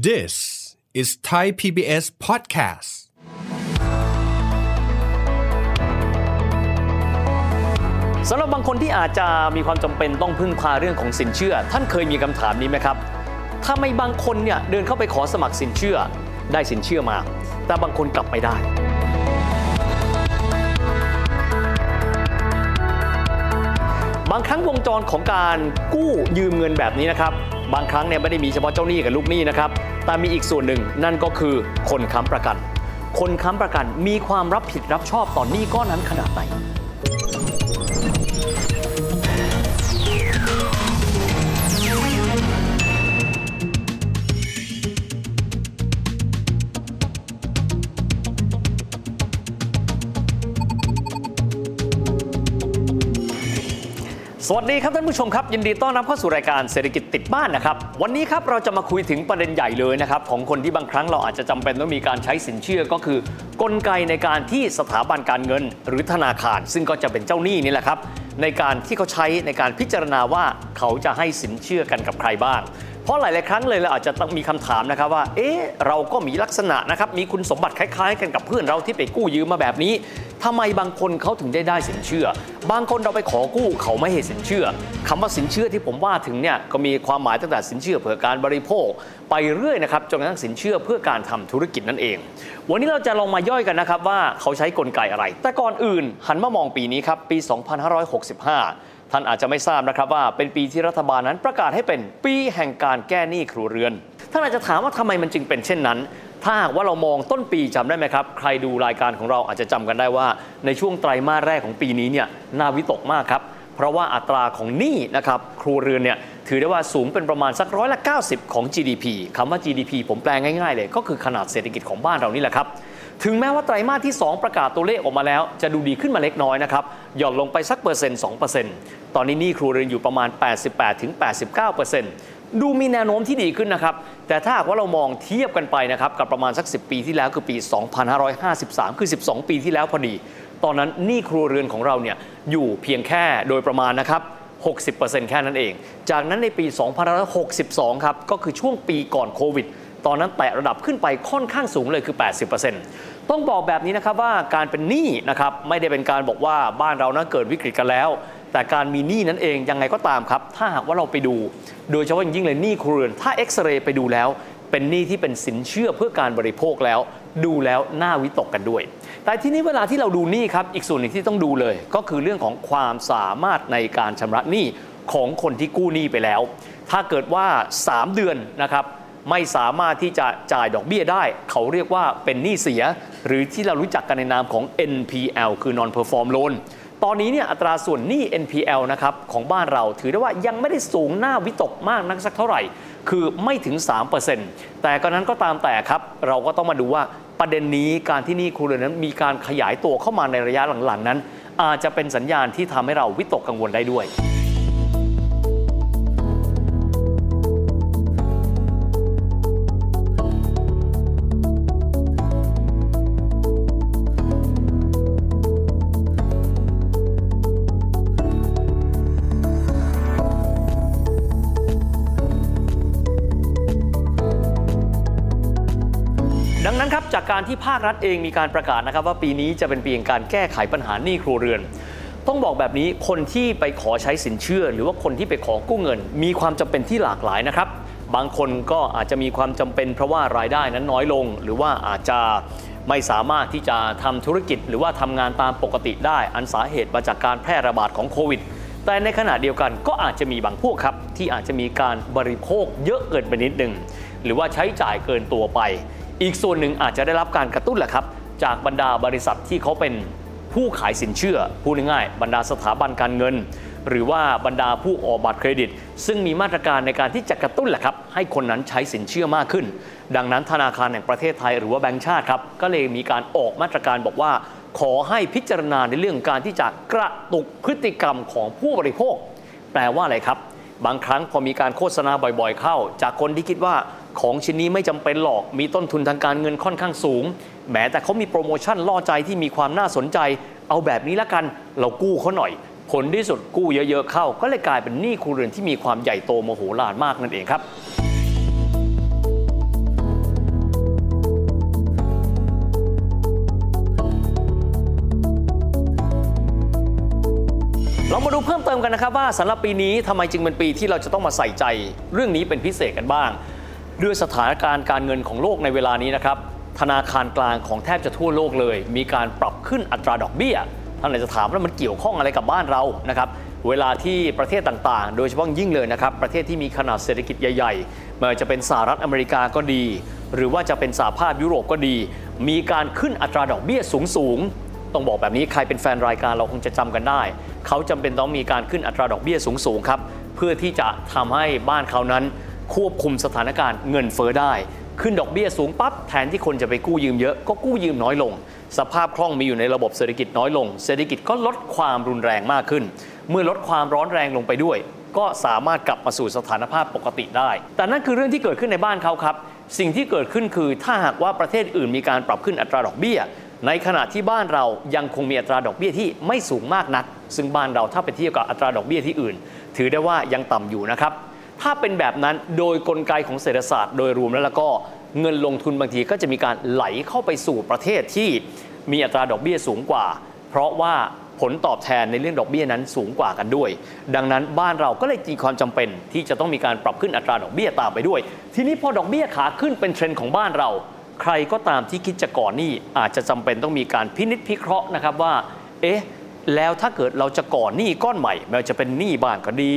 This is Thai PBS podcast สำหรับบางคนที่อาจจะมีความจำเป็นต้องพึ่งพาเรื่องของสินเชื่อ ท่านเคยมีคำถามนี้ไหมครับถ้าไม่บางคนเนี่ยเดินเข้าไปขอสมัครสินเชื่อ ได้สินเชื่อมา แต่บางคนกลับไม่ได้บางครั้งวงจรของการกู้ยืมเงินแบบนี้นะครับ บางครั้งเนี่ยไม่ได้มีเฉพาะเจ้าหนี้กับลูกหนี้นะครับ แต่มีอีกส่วนหนึ่งนั่นก็คือคนค้ำประกัน คนค้ำประกันมีความรับผิดรับชอบต่อนหนี้ก้อนนั้นขนาดไหน สวัสดีครับท่านผู้ชมครับ ยินดีต้อนรับเข้าสู่รายการเศรษฐกิจติดบ้านนะครับ วันนี้ครับเราจะมาคุยถึงประเด็นใหญ่เลยนะครับ ของคนที่บางครั้งเราอาจจะจำเป็นต้องมีการใช้สินเชื่อก็คือ กลไกในการที่สถาบันการเงิน หรือธนาคาร ซึ่งก็จะเป็นเจ้าหนี้นี่แหละครับในการที่เขาใช้ในการพิจารณาว่าเขาจะให้สินเชื่อกันกับใครบ้าง เพราะหลาย ๆ ครั้งเลยเราอาจจะต้องมีคำถามนะครับว่า เอ๊ะ เราก็มีลักษณะนะครับ มีคุณสมบัติคล้าย ๆ กันกับเพื่อนเราที่ไปกู้ยืมมาแบบนี้ทำไมบางคนเขาถึงได้ได้สินเชื่อ บางคนเราไปขอกู้เขาไม่ให้สินเชื่อคำว่าสินเชื่อที่ผมว่าถึงเนี่ยก็มีความหมายตั้งแต่สินเชื่อเพื่อการบริโภค ไปเรื่อยนะครับจนกระทั่งสินเชื่อเพื่อการทำธุรกิจนั่นเอง วันนี้เราจะลองมาย่อยกันนะครับว่าเขาใช้กลไกอะไร แต่ก่อนอื่น หันมามองปีนี้ครับปี 2565 ท่านอาจจะไม่ทราบนะครับว่าเป็นปีที่รัฐบาลนั้นประกาศให้เป็นปีแห่งการแก้หนี้ครัวเรือน ท่านอาจจะถามว่าทำไมมันจึงเป็นเช่นนั้น ถ้าหากว่าเรามองต้นปีจำได้ไหมครับ ใครดูรายการของเราอาจจะจำกันได้ว่า ในช่วงไตรมาสแรกของปีนี้เนี่ยน่าวิตกมากครับ เพราะว่าอัตราของหนี้นะครับครัวเรือนเนี่ยถือได้ว่าสูงเป็นประมาณสักร้อยละ90 ของ GDP คำว่า GDP ผมแปลง่ายๆเลย ก็คือขนาดเศรษฐกิจของบ้านเรานี่แหละครับ ถึงแม้ว่าไตรมาสที่ 2 ประกาศตัวเลขออกมาแล้ว จะดูดีขึ้นมาเล็กน้อยนะครับหย่อนลงไปสักเปอร์เซ็นต์2เปอร์เซ็นต์ตอนนี้หนี้ครัวเรือนอยู่ประมาณ 88ถึง89เปอร์เซ็นต์ดูมีแนวโน้มที่ดีขึ้นนะครับ แต่ถ้าหากว่าเรามองเทียบกันไปนะครับ กับประมาณสัก 10 ปีที่แล้วคือปี 2553 คือ 12 ปีที่แล้วพอดี ตอนนั้นหนี้ครัวเรือนของเราเนี่ยอยู่เพียงแค่โดยประมาณนะครับ60%แค่นั้นเอง จากนั้นในปี 2562 ครับ ก็คือช่วงปีก่อนโควิด ตอนนั้นแตะระดับขึ้นไปค่อนข้างสูงเลยคือ 80% ต้องบอกแบบนี้นะครับว่าการเป็นหนี้นะครับไม่ได้เป็นการบอกว่าบ้านเรานั้นเกิดวิกฤตกันแล้ว แต่การมีหนี้นั้นเองยังไงก็ตามครับ ถ้าหากว่าเราไปดู โดยเฉพาะอย่างยิ่งเลยหนี้ครัวเรือนถ้าเอ็กซเรย์ไปดูแล้ว เป็นหนี้ที่เป็นสินเชื่อเพื่อการบริโภคแล้ว ดูแล้วน่าวิตกกันด้วย แต่ที่นี้เวลาที่เราดูหนี้ครับอีกส่วนหนึ่งที่ต้องดูเลย ก็คือเรื่องของความสามารถในการชำระหนี้ของคนที่กู้หนี้ไปแล้ว ถ้าเกิดว่า 3 เดือนนะครับไม่สามารถที่จะจ่ายดอกเบี้ยได้ เขาเรียกว่าเป็นหนี้เสีย หรือที่เรารู้จักกันในนามของ NPL คือ non perform loan ตอนนี้เนี่ยอัตราส่วนหนี้ NPL นะครับของบ้านเราถือได้ว่ายังไม่ได้สูงหน้าวิตกมากนักสักเท่าไหร่ คือไม่ถึง 3%แต่ก็นั้นก็ตามแต่ครับ เราก็ต้องมาดูว่าประเด็นนี้การที่หนี้ครัวเรือนนั้นมีการขยายตัวเข้ามาในระยะหลังๆ นั้น อาจจะเป็นสัญญาณที่ทำให้เราวิตกกังวลได้ด้วย ภาครัฐเองมีการประกาศนะครับว่าปีนี้จะเป็นปีแห่งการแก้ไขปัญหาหนี้ครัวเรือน ต้องบอกแบบนี้คนที่ไปขอใช้สินเชื่อ หรือว่าคนที่ไปขอกู้เงิน มีความจำเป็นที่หลากหลายนะครับ บางคนก็อาจจะมีความจำเป็นเพราะว่ารายได้นั้นน้อยลง หรือว่าอาจจะไม่สามารถที่จะทำธุรกิจ หรือว่าทำงานตามปกติได้ อันสาเหตุมาจากการแพร่ระบาดของโควิดแต่ในขณะเดียวกันก็อาจจะมีบางพวกครับ ที่อาจจะมีการบริโภคเยอะเกินไปนิดหนึ่งหรือว่าใช้จ่ายเกินตัวไป อีกส่วนหนึ่งอาจจะได้รับการกระตุ้นแหละครับ จากบรรดาบริษัทที่เขาเป็นผู้ขายสินเชื่อพูดง่ายๆบรรดาสถาบันการเงิน หรือว่าบรรดาผู้ออกบัตรเครดิต ซึ่งมีมาตรการในการที่จะกระตุ้นแหละครับ ให้คนนั้นใช้สินเชื่อมากขึ้น ดังนั้นธนาคารแห่งประเทศไทยหรือว่าแบงก์ชาติครับก็เลยมีการออกมาตรการบอกว่า ขอให้พิจารณาในเรื่องการที่จะกระตุกพฤติกรรมของผู้บริโภค แปลว่าอะไรครับ บางครั้งพอมีการโฆษณาบ่อย ๆ เข้า จากคนที่คิดว่า ของชิ้นนี้ไม่จำเป็นหรอกมีต้นทุนทางการเงินค่อนข้างสูงแหมแต่เขามีโปรโมชั่นล่อใจที่มีความน่าสนใจ เอาแบบนี้ละกันเรากู้เขาหน่อย ผลที่สุดกู้เยอะๆเข้า ก็เลยกลายเป็นหนี้ครูเรือนที่มีความใหญ่โตโมโหลานมากนั่นเองครับเรามาดูเพิ่มเติมกันนะครับว่าสำหรับปีนี้ทำไมจึงเป็นปีที่เราจะต้องมาใส่ใจ เรื่องนี้เป็นพิเศษกันบ้าง ด้วยสถานการณ์การเงินของโลกในเวลานี้นะครับ ธนาคารกลางของแทบจะทั่วโลกเลย มีการปรับขึ้นอัตราดอกเบี้ยท่านอาจจะถามว่ามันเกี่ยวข้องอะไรกับบ้านเรานะครับเวลาที่ประเทศต่างๆ โดยเฉพาะยิ่งเลยนะครับ ประเทศที่มีขนาดเศรษฐกิจใหญ่ๆไม่ว่าจะเป็นสหรัฐอเมริกาก็ดี หรือว่าจะเป็นสหภาพยุโรปก็ดี มีการขึ้นอัตราดอกเบี้ยสูงๆ ต้องบอกแบบนี้ใครเป็นแฟนรายการเราคงจะจำกันได้ เขาจำเป็นต้องมีการขึ้นอัตราดอกเบี้ยสูงๆครับ เพื่อที่จะทำให้บ้านเขานั้น ควบคุมสถานการณ์เงินเฟ้อได้ ขึ้นดอกเบี้ยสูงปั๊บแทนที่คนจะไปกู้ยืมเยอะก็กู้ยืมน้อยลง สภาพคล่องมีอยู่ในระบบเศรษฐกิจน้อยลง เศรษฐกิจก็ลดความรุนแรงมากขึ้น เมื่อลดความร้อนแรงลงไปด้วย ก็สามารถกลับมาสู่สถานภาพปกติได้ แต่นั่นคือเรื่องที่เกิดขึ้นในบ้านเขาครับ สิ่งที่เกิดขึ้นคือถ้าหากว่าประเทศอื่นมีการปรับขึ้นอัตราดอกเบี้ยในขณะที่บ้านเรายังคงมีอัตราดอกเบี้ยที่ไม่สูงมากนัก ซึ่งบ้านเราถ้าไปเทียบกับอัตราดอกเบี้ยที่อื่น ถือได้ว่ายังต่ำอยู่นะครับ ถ้าเป็นแบบนั้นโดยกลไกของเศรษฐศาสตร์โดยรวมแล้วแล้วก็เงินลงทุนบางทีก็จะมีการไหลเข้าไปสู่ประเทศที่มีอัตราดอกเบี้ยสูงกว่า เพราะว่าผลตอบแทนในเรื่องดอกเบี้ยนั้นสูงกว่ากันด้วย ดังนั้นบ้านเราก็เลยมีความจำเป็น ที่จะต้องมีการปรับขึ้นอัตราดอกเบี้ยตามไปด้วย ทีนี้พอดอกเบี้ยขาขึ้นเป็นเทรนด์ของบ้านเรา ใครก็ตามที่คิดจะก่อนหนี้อาจจะจำเป็นต้องมีการพินิจพิเคราะห์นะครับว่า เอ๊ะ แล้วถ้าเกิดเราจะก่อหนี้ก้อนใหม่ไม่ว่าจะเป็นหนี้บ้านก็ดี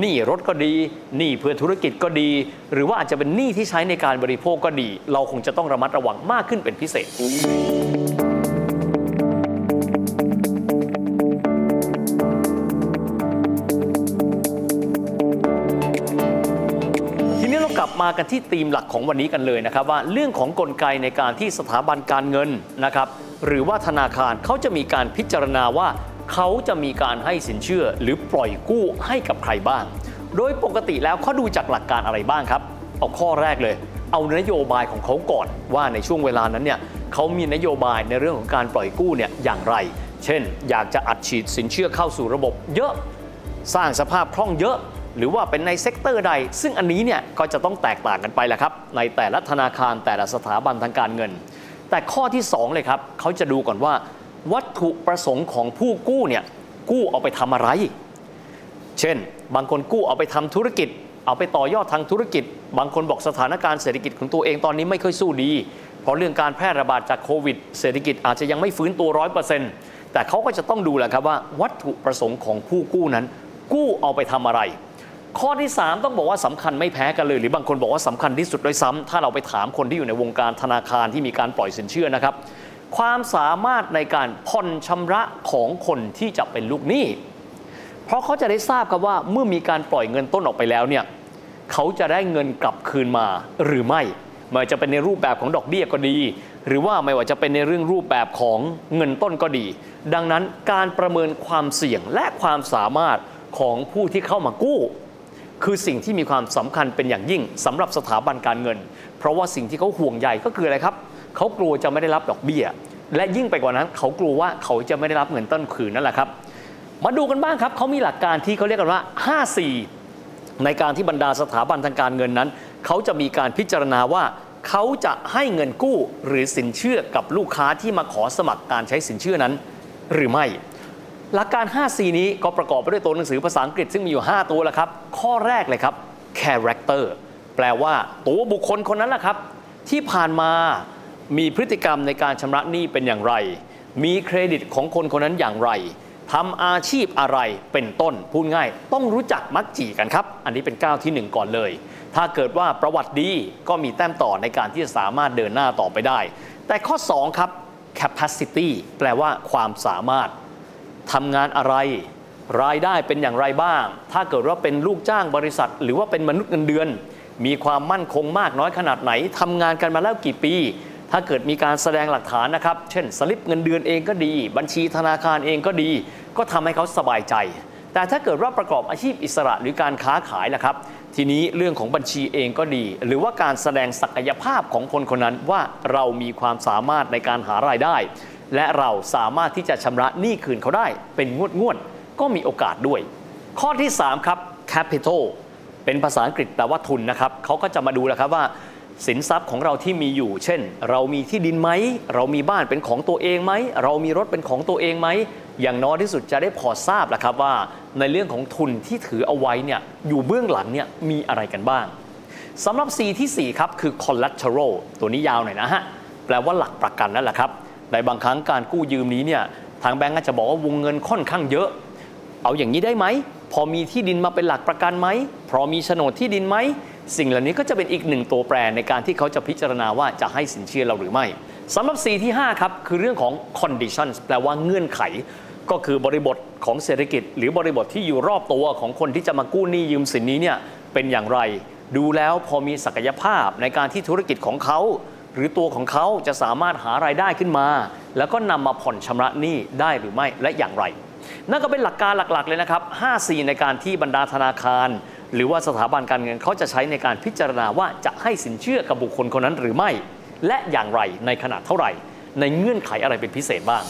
หนี้รถก็ดีหนี้เพื่อธุรกิจก็ดี หรือว่าอาจจะเป็นหนี้ที่ใช้ในการบริโภคก็ดี เราคงจะต้องระมัดระวังมากขึ้นเป็นพิเศษทีนี้เรากลับมากันที่ธีมหลักของวันนี้กันเลยนะครับว่าเรื่องของกลไกในการที่สถาบันการเงินนะครับหรือว่าธนาคารเขาจะมีการพิจารณาว่า เขาจะมีการให้สินเชื่อหรือปล่อยกู้ให้กับใครบ้าง โดยปกติแล้วเขาดูจากหลักการอะไรบ้างครับ เอาข้อแรกเลย เอานโยบายของเขาก่อนว่าในช่วงเวลานั้นเนี่ยเขามีนโยบายในเรื่องของการปล่อยกู้เนี่ยอย่างไร เช่น อยากจะอัดฉีดสินเชื่อเข้าสู่ระบบ เยอะ สร้างสภาพคล่องเยอะ หรือว่าเป็นใน sector ใด ซึ่งอันนี้เนี่ยก็จะต้องแตกต่างกันไปแหละครับ ในแต่ละธนาคารแต่ละสถาบันทางการเงิน แต่ข้อที่ 2 เลยครับเขาจะดูก่อนว่า วัตถุประสงค์ของผู้กู้เนี่ยกู้เอาไปทำอะไร เช่น บางคนกู้เอาไปทำธุรกิจ เอาไปต่อยอดทางธุรกิจ บางคนบอกสถานการณ์เศรษฐกิจของตัวเองตอนนี้ไม่ค่อยสู้ดี เพราะเรื่องการแพร่ระบาดจากโควิด เศรษฐกิจอาจจะยังไม่ฟื้นตัวร้อยเปอร์เซ็นต์แต่เขาก็จะต้องดูแหละครับว่า วัตถุประสงค์ของผู้กู้นั้น กู้เอาไปทำอะไรข้อที่ 3 ต้องบอกว่าสำคัญไม่แพ้กันเลย หรือบางคนบอกว่าสำคัญที่สุดด้วยซ้ำถ้าเราไปถามคนที่อยู่ในวงการธนาคารที่มีการปล่อยสินเชื่อนะครับ ความสามารถในการผ่อนชำระของคนที่จะเป็นลูกหนี้ เพราะเขาจะได้ทราบครับว่าเมื่อมีการปล่อยเงินต้นออกไปแล้วเนี่ยเขาจะได้เงินกลับคืนมาหรือไม่ไม่ว่าจะเป็นในรูปแบบของดอกเบี้ยก็ดี หรือว่าไม่ว่าจะเป็นในเรื่องรูปแบบของเงินต้นก็ดี ดังนั้นการประเมินความเสี่ยงและความสามารถของผู้ที่เข้ามากู้ คือสิ่งที่มีความสำคัญเป็นอย่างยิ่งสำหรับสถาบันการเงิน เพราะว่าสิ่งที่เขาห่วงใยก็คืออะไรครับ เขากลัวจะไม่ได้รับดอกเบี้ย และยิ่งไปกว่านั้น เขากลัวว่าเขาจะไม่ได้รับเงินต้นคืนนั่นแหละครับ มาดูกันบ้างครับเขามีหลักการที่เขาเรียกกันว่า5 4ในการที่บรรดาสถาบันทางการเงินนั้น เขาจะมีการพิจารณาว่าเขาจะให้เงินกู้หรือสินเชื่อกับลูกค้าที่มาขอสมัครการใช้สินเชื่อนั้น หรือไม่ หลักการ 5C นี้ก็ประกอบไปด้วยตัวหนังสือภาษาอังกฤษซึ่งมีอยู่ 5 ตัวแล้วครับ ข้อแรกเลยครับ character แปลว่าตัวบุคคลคนนั้นแหละครับ ที่ผ่านมา มีพฤติกรรมในการชำระหนี้เป็นอย่างไร มีเครดิตของคนคนนั้นอย่างไรทำอาชีพอะไรเป็นต้นพูดง่าย ต้องรู้จักมักจีกันครับ อันนี้เป็นก้าวที่ 1 ก่อนเลย ถ้าเกิดว่าประวัติดีก็มีแต้มต่อในการที่จะสามารถเดินหน้าต่อไปได้ แต่ข้อ 2 ครับ capacity แปลว่าความสามารถทำงานอะไร รายได้เป็นอย่างไรบ้าง ถ้าเกิดว่าเป็นลูกจ้างบริษัท หรือว่าเป็นมนุษย์เงินเดือน มีความมั่นคงมากน้อยขนาดไหนทำงานกันมาแล้วกี่ปี ถ้าเกิดมีการแสดงหลักฐานนะครับ เช่นสลิปเงินเดือนเองก็ดี บัญชีธนาคารเองก็ดี ก็ทำให้เขาสบายใจ แต่ถ้าเกิดว่าประกอบอาชีพอิสระหรือการค้าขายล่ะครับ ทีนี้เรื่องของบัญชีเองก็ดี หรือว่าการแสดงศักยภาพของคนคนนั้นว่าเรามีความสามารถในการหารายได้ และเราสามารถที่จะชำระหนี้คืนเขาได้ เป็นงวดงวดๆก็มีโอกาสด้วย ข้อที่ 3 ครับ capital เป็นภาษาอังกฤษแปลว่าทุนนะครับเขาก็จะมาดูแล้วครับว่า สินทรัพย์ของเราที่มีอยู่ เช่น เรามีที่ดินไหม เรามีบ้านเป็นของตัวเองไหม เรามีรถเป็นของตัวเองไหม อย่างน้อยที่สุดจะได้พอทราบแหละครับว่า ในเรื่องของทุนที่ถือเอาไว้เนี่ยอยู่เบื้องหลังเนี่ยมีอะไรกันบ้างสำหรับ C ที่ 4 ครับ คือ collateral ตัวนี้ยาวหน่อยนะฮะ แปลว่าหลักประกันนั่นแหละครับ ในบางครั้งการกู้ยืมนี้เนี่ยทางแบงก์อาจจะบอกว่าวงเงินค่อนข้างเยอะ เอาอย่างนี้ได้ไหม พอมีที่ดินมาเป็นหลักประกันไหม พอมีโฉนดที่ดินไหม สิ่งเหล่านี้ก็จะเป็นอีกหนึ่งตัวแปรในการที่เขาจะพิจารณาว่าจะให้สินเชื่อเราหรือไม่สำหรับ C ที่ 5 ครับ คือเรื่องของ conditions แปลว่าเงื่อนไข ก็คือบริบทของเศรษฐกิจ หรือบริบทที่อยู่รอบตัวของคนที่จะมากู้หนี้ยืมสินนี้เนี่ยเป็นอย่างไร ดูแล้วพอมีศักยภาพในการที่ธุรกิจของเขาหรือตัวของเขาจะสามารถหารายได้ขึ้นมา แล้วก็นำมาผ่อนชำระหนี้ได้หรือไม่และอย่างไร นั่นก็เป็นหลักการหลักๆเลยนะครับ5 4ในการที่บรรดาธนาคาร หรือว่าสถาบันการเงินเขาจะใช้ในการพิจารณาว่าจะให้สินเชื่อกับบุคคลคนนั้นหรือไม่ และอย่างไรในขนาดเท่าไหร่ ในเงื่อนไขอะไรเป็นพิเศษบ้าง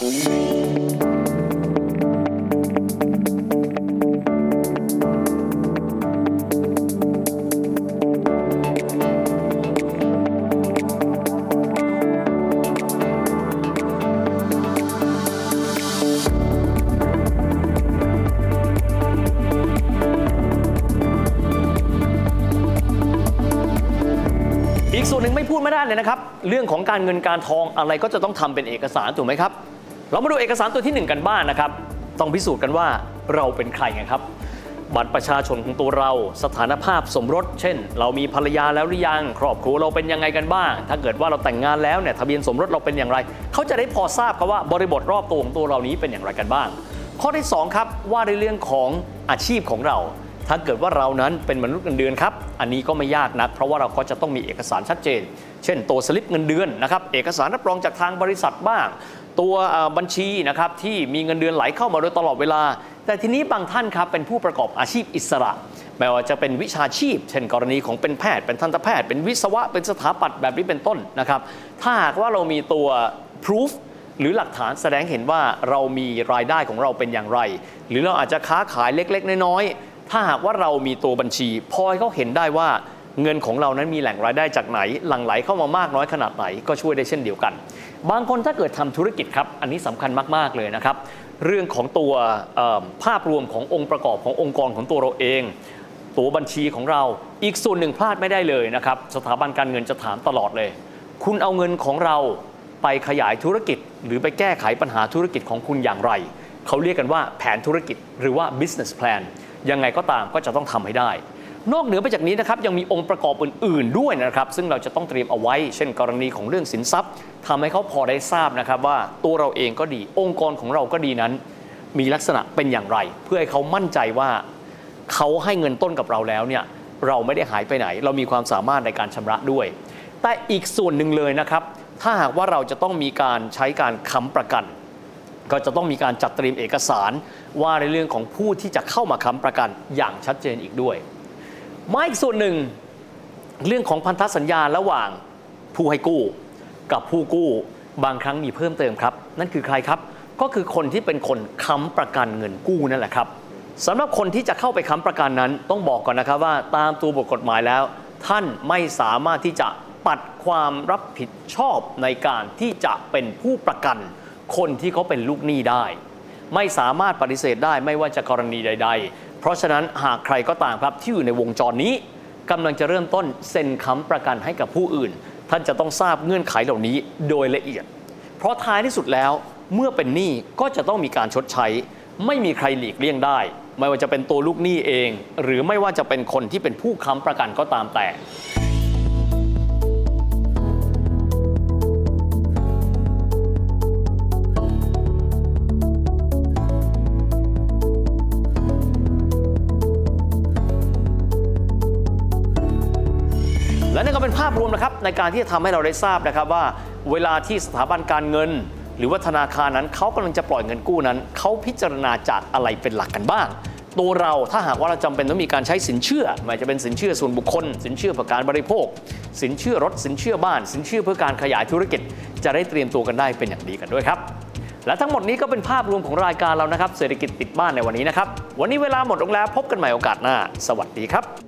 เลยนะครับ เรื่องของการเงินการทองอะไรก็จะต้องทำเป็นเอกสารถูกไหมครับ เรามาดูเอกสารตัวที่ 1 กันบ้างนนะครับ ต้องพิสูจน์กันว่าเราเป็นใครไงครับ บัตรประชาชนของตัวเราสถานภาพสมรส เช่น เรามีภรรยาแล้วหรือยัง ครอบครัวเราเป็นยังไงกันบ้าง ถ้าเกิดว่าเราแต่งงานแล้วเนี่ยทะเบียนสมรสเราเป็นอย่างไร เขาจะได้พอทราบครับว่าบริบทรอบตัวของตัวเรานี้เป็นอย่างไรกันบ้าง ข้อที่สองครับว่าในเรื่องของอาชีพของเรา ถ้าเกิดว่าเรานั้นเป็นมนุษย์เงินเดือนครับ อันนี้ก็ไม่ยากนัก เพราะว่าเราก็จะต้องมีเอกสารชัดเจน เช่น ตัวสลิปเงินเดือนนะครับ เอกสารรับรองจากทางบริษัทบ้าง ตัวบัญชีนะครับที่มีเงินเดือนไหลเข้ามาโดยตลอดเวลา แต่ทีนี้บางท่านครับเป็นผู้ประกอบอาชีพอิสระไม่ว่าจะเป็นวิชาชีพ เช่นกรณีของเป็นแพทย์ เป็นทันตแพทย์ เป็นวิศวะ เป็นสถาปัตย์แบบนี้เป็นต้นนะครับ ถ้าหากว่าเรามีตัว proof หรือหลักฐานแสดงเห็นว่าเรามีรายได้ของเราเป็นอย่างไร หรือเราอาจจะค้าขายเล็ก ๆ น้อยๆ ถ้าหากว่าเรามีตัวบัญชี พอให้เขาเห็นได้ว่าเงินของเรานั้นมีแหล่งรายได้จากไหน หลั่งไหลเข้ามามากน้อยขนาดไหนก็ช่วยได้เช่นเดียวกัน บางคนถ้าเกิดทำธุรกิจครับ อันนี้สำคัญมากๆเลยนะครับ เรื่องของตัวภาพรวมขององค์ประกอบขององค์กรของตัวเราเอง ตัวบัญชีของเราอีกส่วนหนึ่งพลาดไม่ได้เลยนะครับ สถาบันการเงินจะถามตลอดเลย คุณเอาเงินของเราไปขยายธุรกิจ หรือไปแก้ไขปัญหาธุรกิจของคุณอย่างไร เขาเรียกกันว่าแผนธุรกิจหรือว่า business plan ยังไงก็ตามก็จะต้องทำให้ได้ นอกเหนือไปจากนี้นะครับยังมีองค์ประกอบอื่น ๆ ด้วยนะครับ ซึ่งเราจะต้องเตรียมเอาไว้ เช่น กรณีของเรื่องสินทรัพย์ทำให้เขาพอได้ทราบนะครับว่าตัวเราเองก็ดี องค์กรของเราก็ดีนั้น มีลักษณะเป็นอย่างไร เพื่อให้เขามั่นใจว่าเขาให้เงินต้นกับเราแล้วเนี่ยเราไม่ได้หายไปไหน เรามีความสามารถในการชำระด้วย แต่อีกส่วนหนึ่งเลยนะครับ ถ้าหากว่าเราจะต้องมีการใช้การค้ำประกัน ก็จะต้องมีการจัดเตรียมเอกสารว่าในเรื่องของผู้ที่จะเข้ามาค้ำประกันอย่างชัดเจนอีกด้วย มาอีกส่วนหนึ่งเรื่องของพันธสัญญาระหว่างผู้ให้กู้ กับผู้กู้บางครั้งมีเพิ่มเติมครับ นั่นคือใครครับ ก็คือคนที่เป็นคนค้ำประกันเงินกู้นั่นแหละครับสำหรับคนที่จะเข้าไปค้ำประกันนั้น ต้องบอกก่อนนะครับว่าตามตัวบทกฎหมายแล้ว ท่านไม่สามารถที่จะปัดความรับผิดชอบในการที่จะเป็นผู้ประกัน คนที่เขาเป็นลูกหนี้ได้ ไม่สามารถปฏิเสธได้ไม่ว่าจะกรณีใด ๆ เพราะฉะนั้นหากใครก็ตามครับที่อยู่ในวงจรนี้กำลังจะเริ่มต้นเซ็นค้ำประกันให้กับผู้อื่น ท่านจะต้องทราบเงื่อนไขเหล่านี้โดยละเอียด เพราะท้ายที่สุดแล้วเมื่อเป็นหนี้ก็จะต้องมีการชดใช้ ไม่มีใครหลีกเลี่ยงได้ ไม่ว่าจะเป็นตัวลูกหนี้เอง หรือไม่ว่าจะเป็นคนที่เป็นผู้ค้ำประกันก็ตามแต่ ก็เป็นภาพรวมนะครับในการที่จะทำให้เราได้ทราบนะครับว่า เวลาที่สถาบันการเงิน หรือว่าธนาคารนั้นเขากำลังจะปล่อยเงินกู้นั้นเขาพิจารณาจากอะไรเป็นหลักกันบ้าง ตัวเราถ้าหากว่าเราจำเป็นต้องมีการใช้สินเชื่อไม่ว่าจะเป็นสินเชื่อส่วนบุคคล สินเชื่อเพื่อการบริโภค สินเชื่อรถสินเชื่อบ้าน สินเชื่อเพื่อการขยายธุรกิจ จะได้เตรียมตัวกันได้เป็นอย่างดีกันด้วยครับและทั้งหมดนี้ก็เป็นภาพรวมของรายการเรานะครับ เศรษฐกิจติดบ้านในวันนี้นะครับ วันนี้เวลาหมดลงแล้วพบกันใหม่โอกาสหน้า สวัสดีครับ